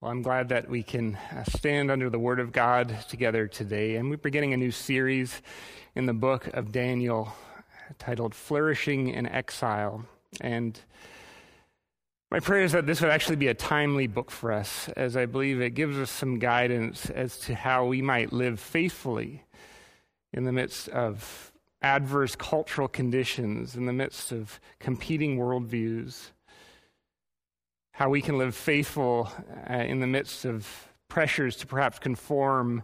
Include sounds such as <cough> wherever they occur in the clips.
Well, I'm glad that we can uh, stand under the Word of God together today. And we're beginning a new series in the book of Daniel titled Flourishing in Exile. And my prayer is that this would actually be a timely book for us, as I believe it gives us some guidance as to how we might live faithfully in the midst of adverse cultural conditions, in the midst of competing worldviews how we can live faithful uh, in the midst of pressures to perhaps conform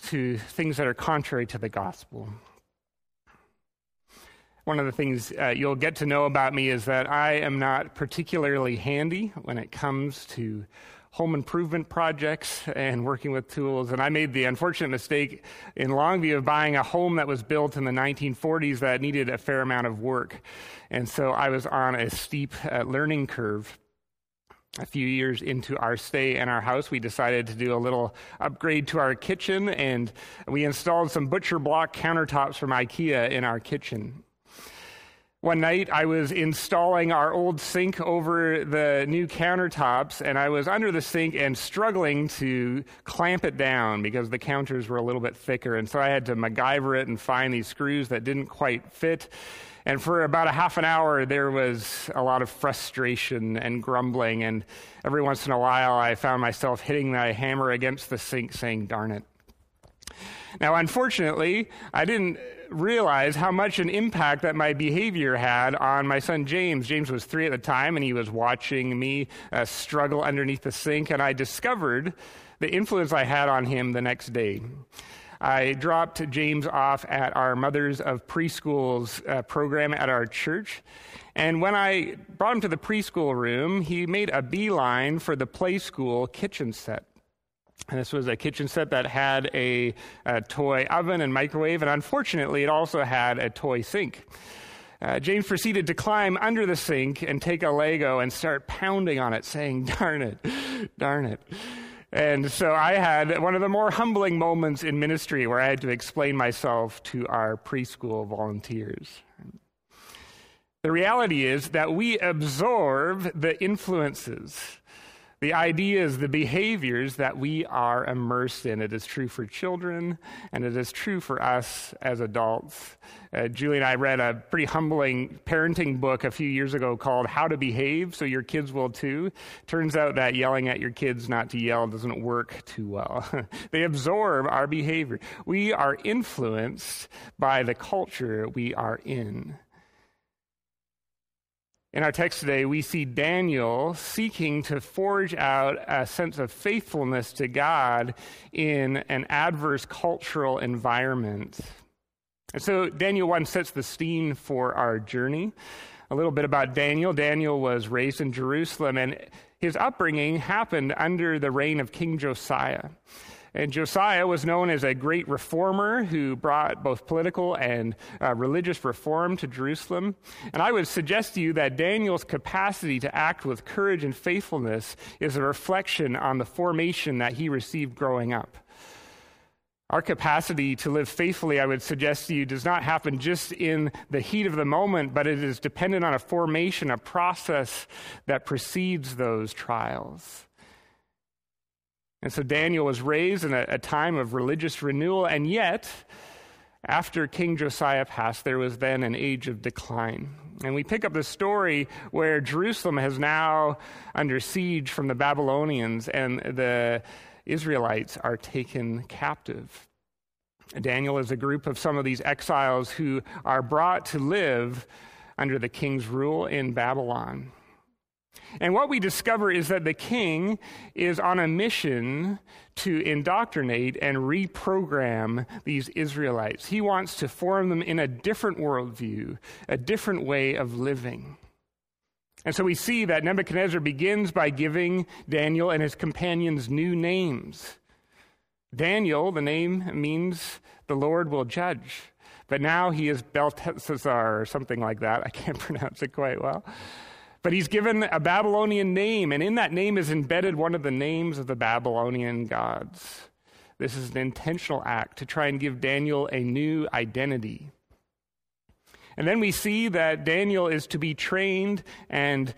to things that are contrary to the gospel. One of the things uh, you'll get to know about me is that I am not particularly handy when it comes to home improvement projects and working with tools. And I made the unfortunate mistake in Longview of buying a home that was built in the 1940s that needed a fair amount of work. And so I was on a steep uh, learning curve a few years into our stay in our house, we decided to do a little upgrade to our kitchen and we installed some butcher block countertops from IKEA in our kitchen. One night I was installing our old sink over the new countertops and I was under the sink and struggling to clamp it down because the counters were a little bit thicker. And so I had to MacGyver it and find these screws that didn't quite fit. And for about a half an hour, there was a lot of frustration and grumbling. And every once in a while, I found myself hitting my hammer against the sink, saying, Darn it. Now, unfortunately, I didn't realize how much an impact that my behavior had on my son James. James was three at the time, and he was watching me uh, struggle underneath the sink, and I discovered the influence I had on him the next day. I dropped James off at our Mothers of Preschools uh, program at our church. And when I brought him to the preschool room, he made a beeline for the play school kitchen set. And this was a kitchen set that had a, a, toy oven and microwave, and unfortunately, it also had a toy sink. Uh, James proceeded to climb under the sink and take a Lego and start pounding on it, saying, Darn it, darn it. And so I had one of the more humbling moments in ministry where I had to explain myself to our preschool volunteers. The reality is that we absorb the influences the ideas, the behaviors that we are immersed in. It is true for children, and it is true for us as adults. Uh, Julie and I read a pretty humbling parenting book a few years ago called How to Behave, so your kids will too. Turns out that yelling at your kids not to yell doesn't work too well. <laughs> they absorb our behavior. We are influenced by the culture we are in. In our text today, we see Daniel seeking to forge out a sense of faithfulness to God in an adverse cultural environment. And so, Daniel 1 sets the scene for our journey. A little bit about Daniel. Daniel was raised in Jerusalem, and his upbringing happened under the reign of King Josiah. And Josiah was known as a great reformer who brought both political and uh, religious reform to Jerusalem. And I would suggest to you that Daniel's capacity to act with courage and faithfulness is a reflection on the formation that he received growing up. Our capacity to live faithfully, I would suggest to you, does not happen just in the heat of the moment, but it is dependent on a formation, a process that precedes those trials. And so Daniel was raised in a, a, time of religious renewal, and yet, after King Josiah passed, there was then an age of decline. And we pick up the story where Jerusalem has now under siege from the Babylonians, and the Israelites are taken captive. Daniel is a group of some of these exiles who are brought to live under the king's rule in Babylon. And what we discover is that the king is on a mission to indoctrinate and reprogram these Israelites. He wants to form them in a different worldview, a different way of living. And so we see that Nebuchadnezzar begins by giving Daniel and his companions new names. Daniel, the name means the Lord will judge. But now he is Belteshazzar or something like that. I can't <laughs> pronounce it quite well. But he's given a Babylonian name, and in that name is embedded one of the names of the Babylonian gods. This is an intentional act to try and give Daniel a new identity. And then we see that Daniel is to be trained and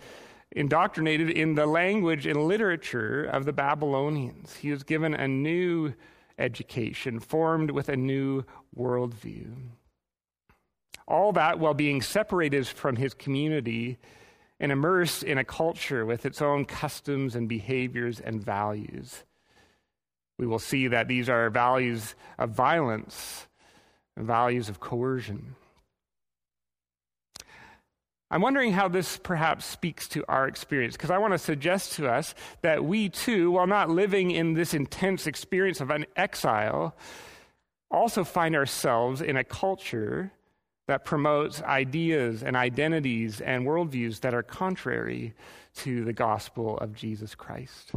indoctrinated in the language and literature of the Babylonians. He was given a new education, formed with a new worldview. All that while being separated from his community and immersed in a culture with its own customs and behaviors and values. We will see that these are values of violence, values of coercion. I'm wondering how this perhaps speaks to our experience, because I want to suggest to us that we too, while not living in this intense experience of an exile, also find ourselves in a culture that promotes ideas and identities and worldviews that are contrary to the gospel of Jesus Christ.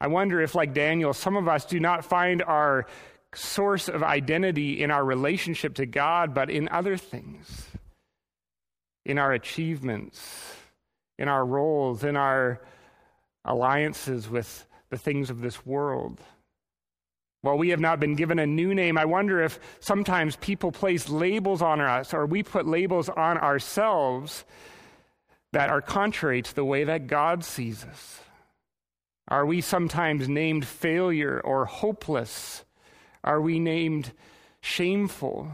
I wonder if, like Daniel, some of us do not find our source of identity in our relationship to God, but in other things in our achievements, in our roles, in our alliances with the things of this world. While we have not been given a new name, I wonder if sometimes people place labels on us or we put labels on ourselves that are contrary to the way that God sees us. Are we sometimes named failure or hopeless? Are we named shameful?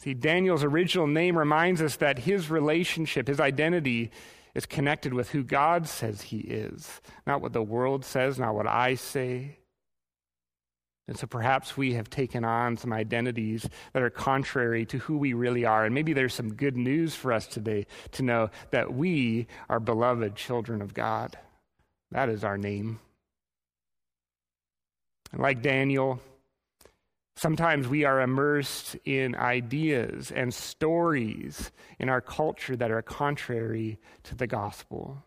See, Daniel's original name reminds us that his relationship, his identity, is connected with who God says he is, not what the world says, not what I say. And so perhaps we have taken on some identities that are contrary to who we really are. And maybe there's some good news for us today to know that we are beloved children of God. That is our name. And like Daniel, Sometimes we are immersed in ideas and stories in our culture that are contrary to the gospel.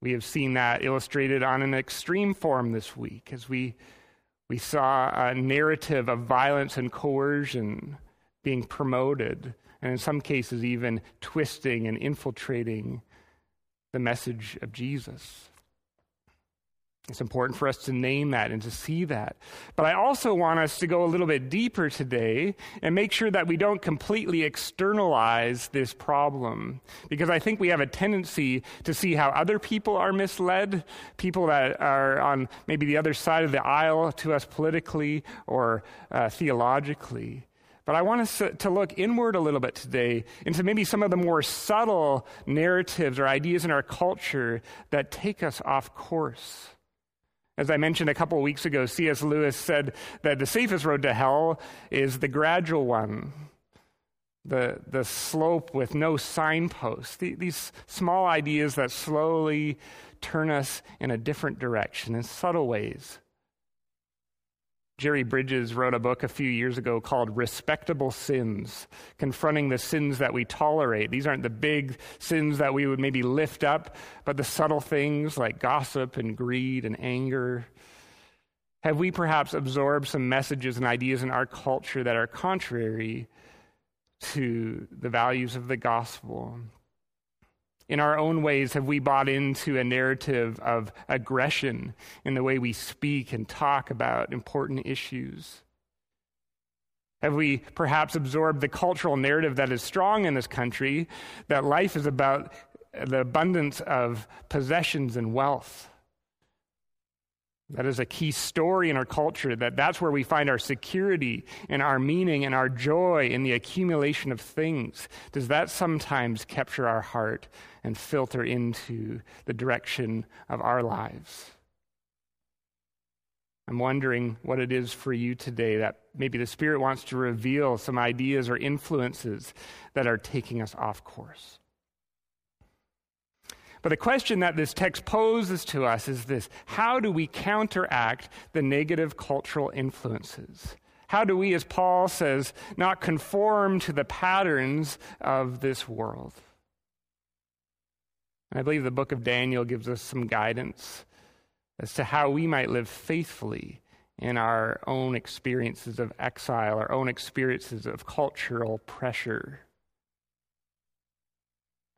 We have seen that illustrated on an extreme form this week as we, we saw a narrative of violence and coercion being promoted, and in some cases, even twisting and infiltrating the message of Jesus. It's important for us to name that and to see that. But I also want us to go a little bit deeper today and make sure that we don't completely externalize this problem. Because I think we have a tendency to see how other people are misled, people that are on maybe the other side of the aisle to us politically or uh, theologically. But I want us to look inward a little bit today into maybe some of the more subtle narratives or ideas in our culture that take us off course. As I mentioned a couple of weeks ago, C.S. Lewis said that the safest road to hell is the gradual one, the, the slope with no signposts, the, these small ideas that slowly turn us in a different direction in subtle ways. Jerry Bridges wrote a book a few years ago called Respectable Sins, confronting the sins that we tolerate. These aren't the big sins that we would maybe lift up, but the subtle things like gossip and greed and anger. Have we perhaps absorbed some messages and ideas in our culture that are contrary to the values of the gospel? In our own ways, have we bought into a narrative of aggression in the way we speak and talk about important issues? Have we perhaps absorbed the cultural narrative that is strong in this country that life is about the abundance of possessions and wealth? That is a key story in our culture, that that's where we find our security and our meaning and our joy in the accumulation of things. Does that sometimes capture our heart and filter into the direction of our lives? I'm wondering what it is for you today that maybe the Spirit wants to reveal some ideas or influences that are taking us off course. But the question that this text poses to us is this How do we counteract the negative cultural influences? How do we, as Paul says, not conform to the patterns of this world? And I believe the book of Daniel gives us some guidance as to how we might live faithfully in our own experiences of exile, our own experiences of cultural pressure.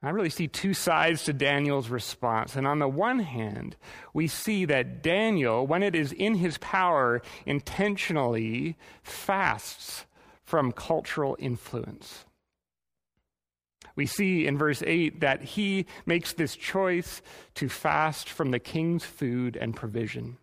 I really see two sides to Daniel's response. And on the one hand, we see that Daniel, when it is in his power, intentionally fasts from cultural influence. We see in verse 8 that he makes this choice to fast from the king's food and provision.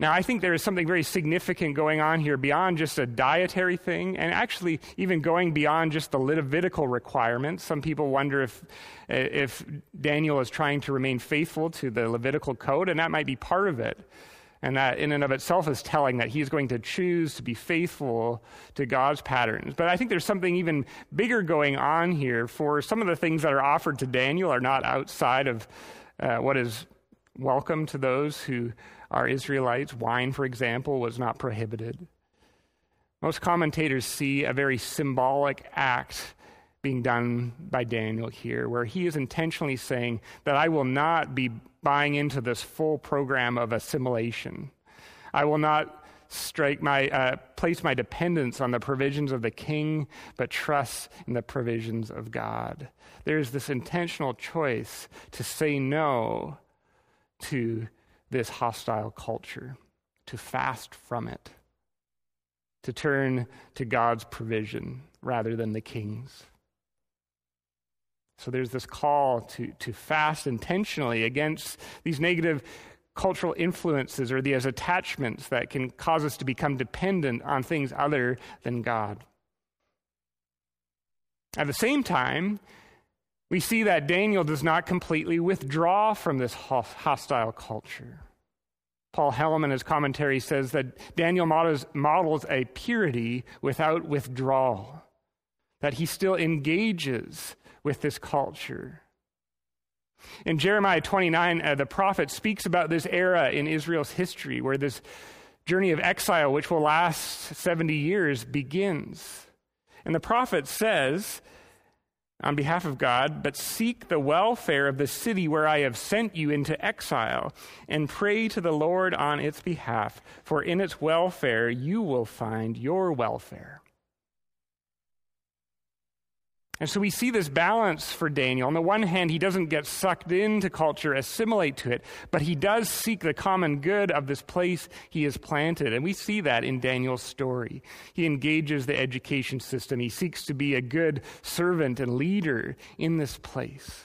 Now, I think there is something very significant going on here beyond just a dietary thing, and actually even going beyond just the Levitical requirements. Some people wonder if, if Daniel is trying to remain faithful to the Levitical code, and that might be part of it. And that, in and of itself, is telling that he's going to choose to be faithful to God's patterns. But I think there's something even bigger going on here, for some of the things that are offered to Daniel are not outside of uh, what is welcome to those who are Israelites. Wine, for example, was not prohibited. Most commentators see a very symbolic act being done by Daniel here, where he is intentionally saying that I will not be buying into this full program of assimilation. I will not strike my uh, place my dependence on the provisions of the king, but trust in the provisions of God. There's this intentional choice to say no to this hostile culture, to fast from it, to turn to God's provision rather than the king's. So there's this call to, to fast intentionally against these negative cultural influences or these attachments that can cause us to become dependent on things other than God. At the same time, we see that Daniel does not completely withdraw from this hostile culture. Paul Helm in his commentary says that Daniel models, models a purity without withdrawal, that he still engages with this culture. In Jeremiah 29, uh, the prophet speaks about this era in Israel's history where this journey of exile, which will last 70 years, begins. And the prophet says on behalf of God, but seek the welfare of the city where I have sent you into exile, and pray to the Lord on its behalf, for in its welfare you will find your welfare. And so we see this balance for Daniel. On the one hand, he doesn't get sucked into culture, assimilate to it, but he does seek the common good of this place he has planted. And we see that in Daniel's story. He engages the education system, he seeks to be a good servant and leader in this place.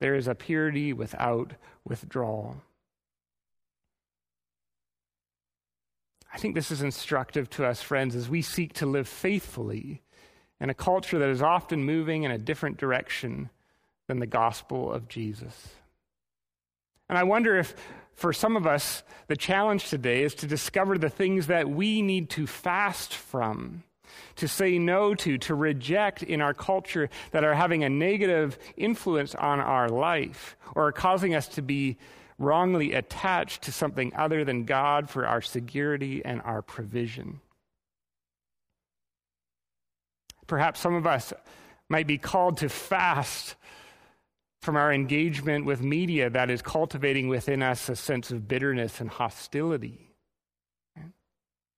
There is a purity without withdrawal. I think this is instructive to us, friends, as we seek to live faithfully in a culture that is often moving in a different direction than the gospel of Jesus. And I wonder if, for some of us, the challenge today is to discover the things that we need to fast from, to say no to, to reject in our culture that are having a negative influence on our life or are causing us to be wrongly attached to something other than God for our security and our provision. Perhaps some of us might be called to fast from our engagement with media that is cultivating within us a sense of bitterness and hostility.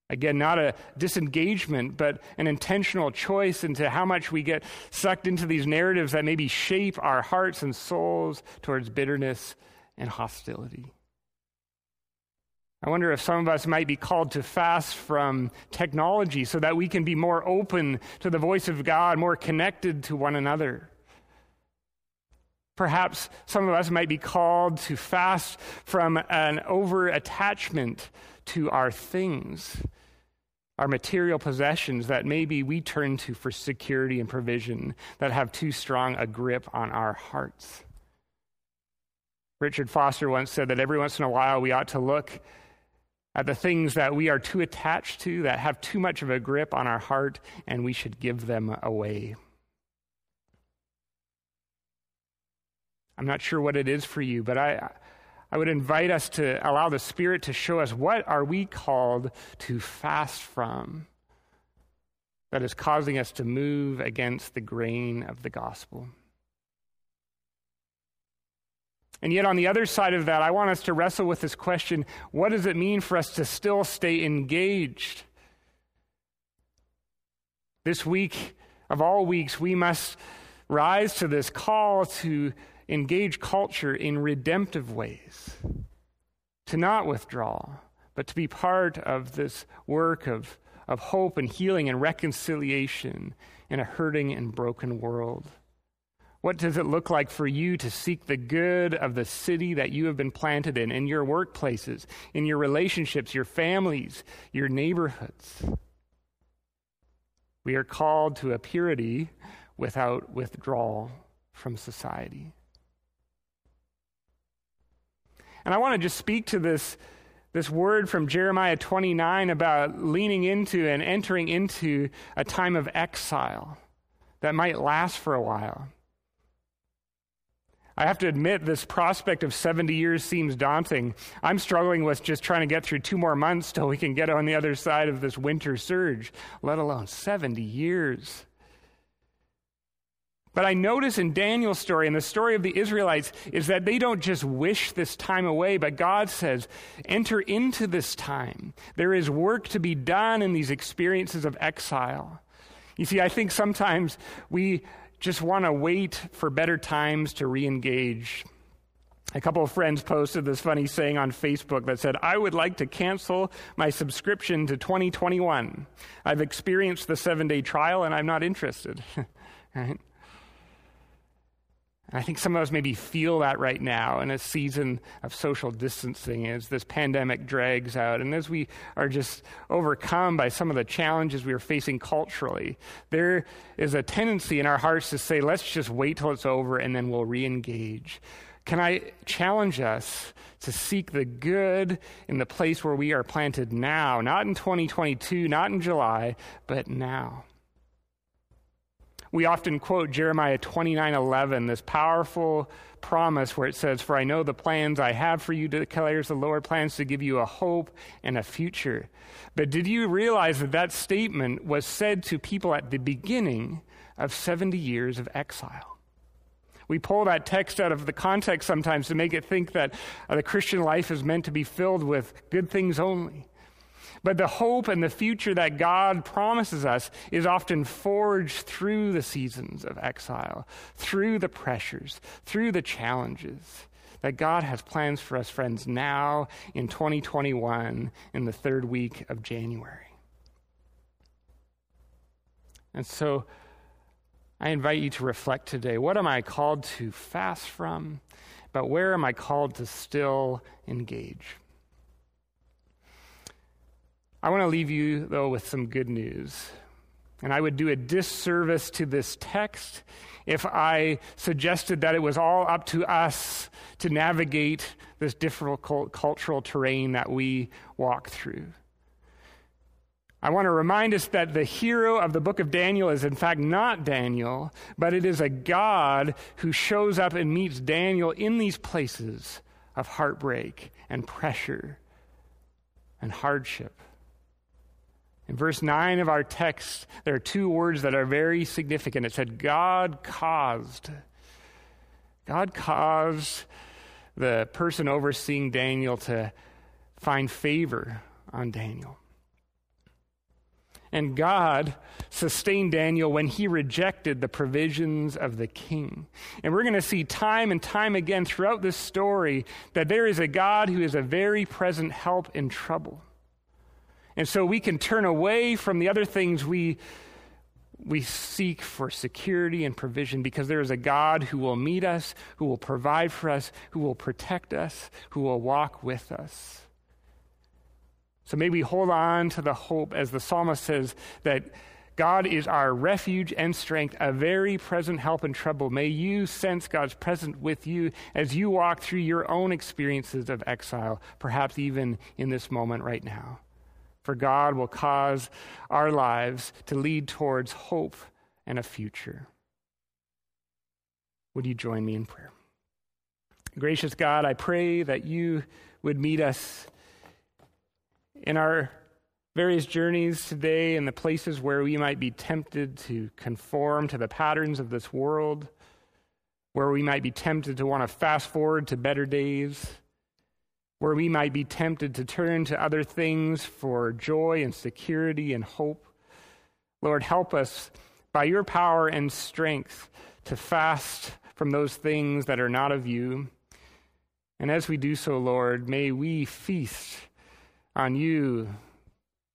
Again, not a disengagement, but an intentional choice into how much we get sucked into these narratives that maybe shape our hearts and souls towards bitterness and hostility. I wonder if some of us might be called to fast from technology so that we can be more open to the voice of God, more connected to one another. Perhaps some of us might be called to fast from an over attachment to our things, our material possessions that maybe we turn to for security and provision that have too strong a grip on our hearts. Richard Foster once said that every once in a while we ought to look at the things that we are too attached to, that have too much of a grip on our heart, and we should give them away. I'm not sure what it is for you, but I, I would invite us to allow the Spirit to show us what are we called to fast from that is causing us to move against the grain of the gospel. And yet, on the other side of that, I want us to wrestle with this question what does it mean for us to still stay engaged? This week, of all weeks, we must rise to this call to engage culture in redemptive ways, to not withdraw, but to be part of this work of, of hope and healing and reconciliation in a hurting and broken world? What does it look like for you to seek the good of the city that you have been planted in, in your workplaces, in your relationships, your families, your neighborhoods? We are called to a purity without withdrawal from society. And I want to just speak to this, this word from Jeremiah 29 about leaning into and entering into a time of exile that might last for a while. I have to admit, this prospect of 70 years seems daunting. I'm struggling with just trying to get through two more months till we can get on the other side of this winter surge, let alone 70 years. But I notice in Daniel's story and the story of the Israelites is that they don't just wish this time away, but God says, enter into this time. There is work to be done in these experiences of exile. You see, I think sometimes we just want to wait for better times to re engage. A couple of friends posted this funny saying on Facebook that said, I would like to cancel my subscription to 2021. I've experienced the seven day trial and I'm not interested. <laughs> right? I think some of us maybe feel that right now in a season of social distancing as this pandemic drags out and as we are just overcome by some of the challenges we are facing culturally. There is a tendency in our hearts to say, let's just wait till it's over and then we'll re engage. Can I challenge us to seek the good in the place where we are planted now, not in 2022, not in July, but now? We often quote Jeremiah 29:11, this powerful promise where it says, "For I know the plans I have for you," declares the Lord, plans to give you a hope and a future. But did you realize that that statement was said to people at the beginning of 70 years of exile? We pull that text out of the context sometimes to make it think that the Christian life is meant to be filled with good things only. But the hope and the future that God promises us is often forged through the seasons of exile, through the pressures, through the challenges. That God has plans for us, friends, now in 2021, in the third week of January. And so I invite you to reflect today what am I called to fast from, but where am I called to still engage? I want to leave you, though, with some good news. And I would do a disservice to this text if I suggested that it was all up to us to navigate this difficult cultural terrain that we walk through. I want to remind us that the hero of the book of Daniel is, in fact, not Daniel, but it is a God who shows up and meets Daniel in these places of heartbreak and pressure and hardship. In verse 9 of our text, there are two words that are very significant. It said, God caused. God caused the person overseeing Daniel to find favor on Daniel. And God sustained Daniel when he rejected the provisions of the king. And we're going to see time and time again throughout this story that there is a God who is a very present help in trouble. And so we can turn away from the other things we, we seek for security and provision because there is a God who will meet us, who will provide for us, who will protect us, who will walk with us. So may we hold on to the hope, as the psalmist says, that God is our refuge and strength, a very present help in trouble. May you sense God's presence with you as you walk through your own experiences of exile, perhaps even in this moment right now for God will cause our lives to lead towards hope and a future. Would you join me in prayer? Gracious God, I pray that you would meet us in our various journeys today and the places where we might be tempted to conform to the patterns of this world, where we might be tempted to want to fast forward to better days where we might be tempted to turn to other things for joy and security and hope. Lord, help us by your power and strength to fast from those things that are not of you. And as we do so, Lord, may we feast on you,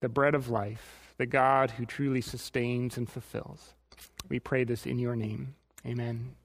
the bread of life, the God who truly sustains and fulfills. We pray this in your name. Amen.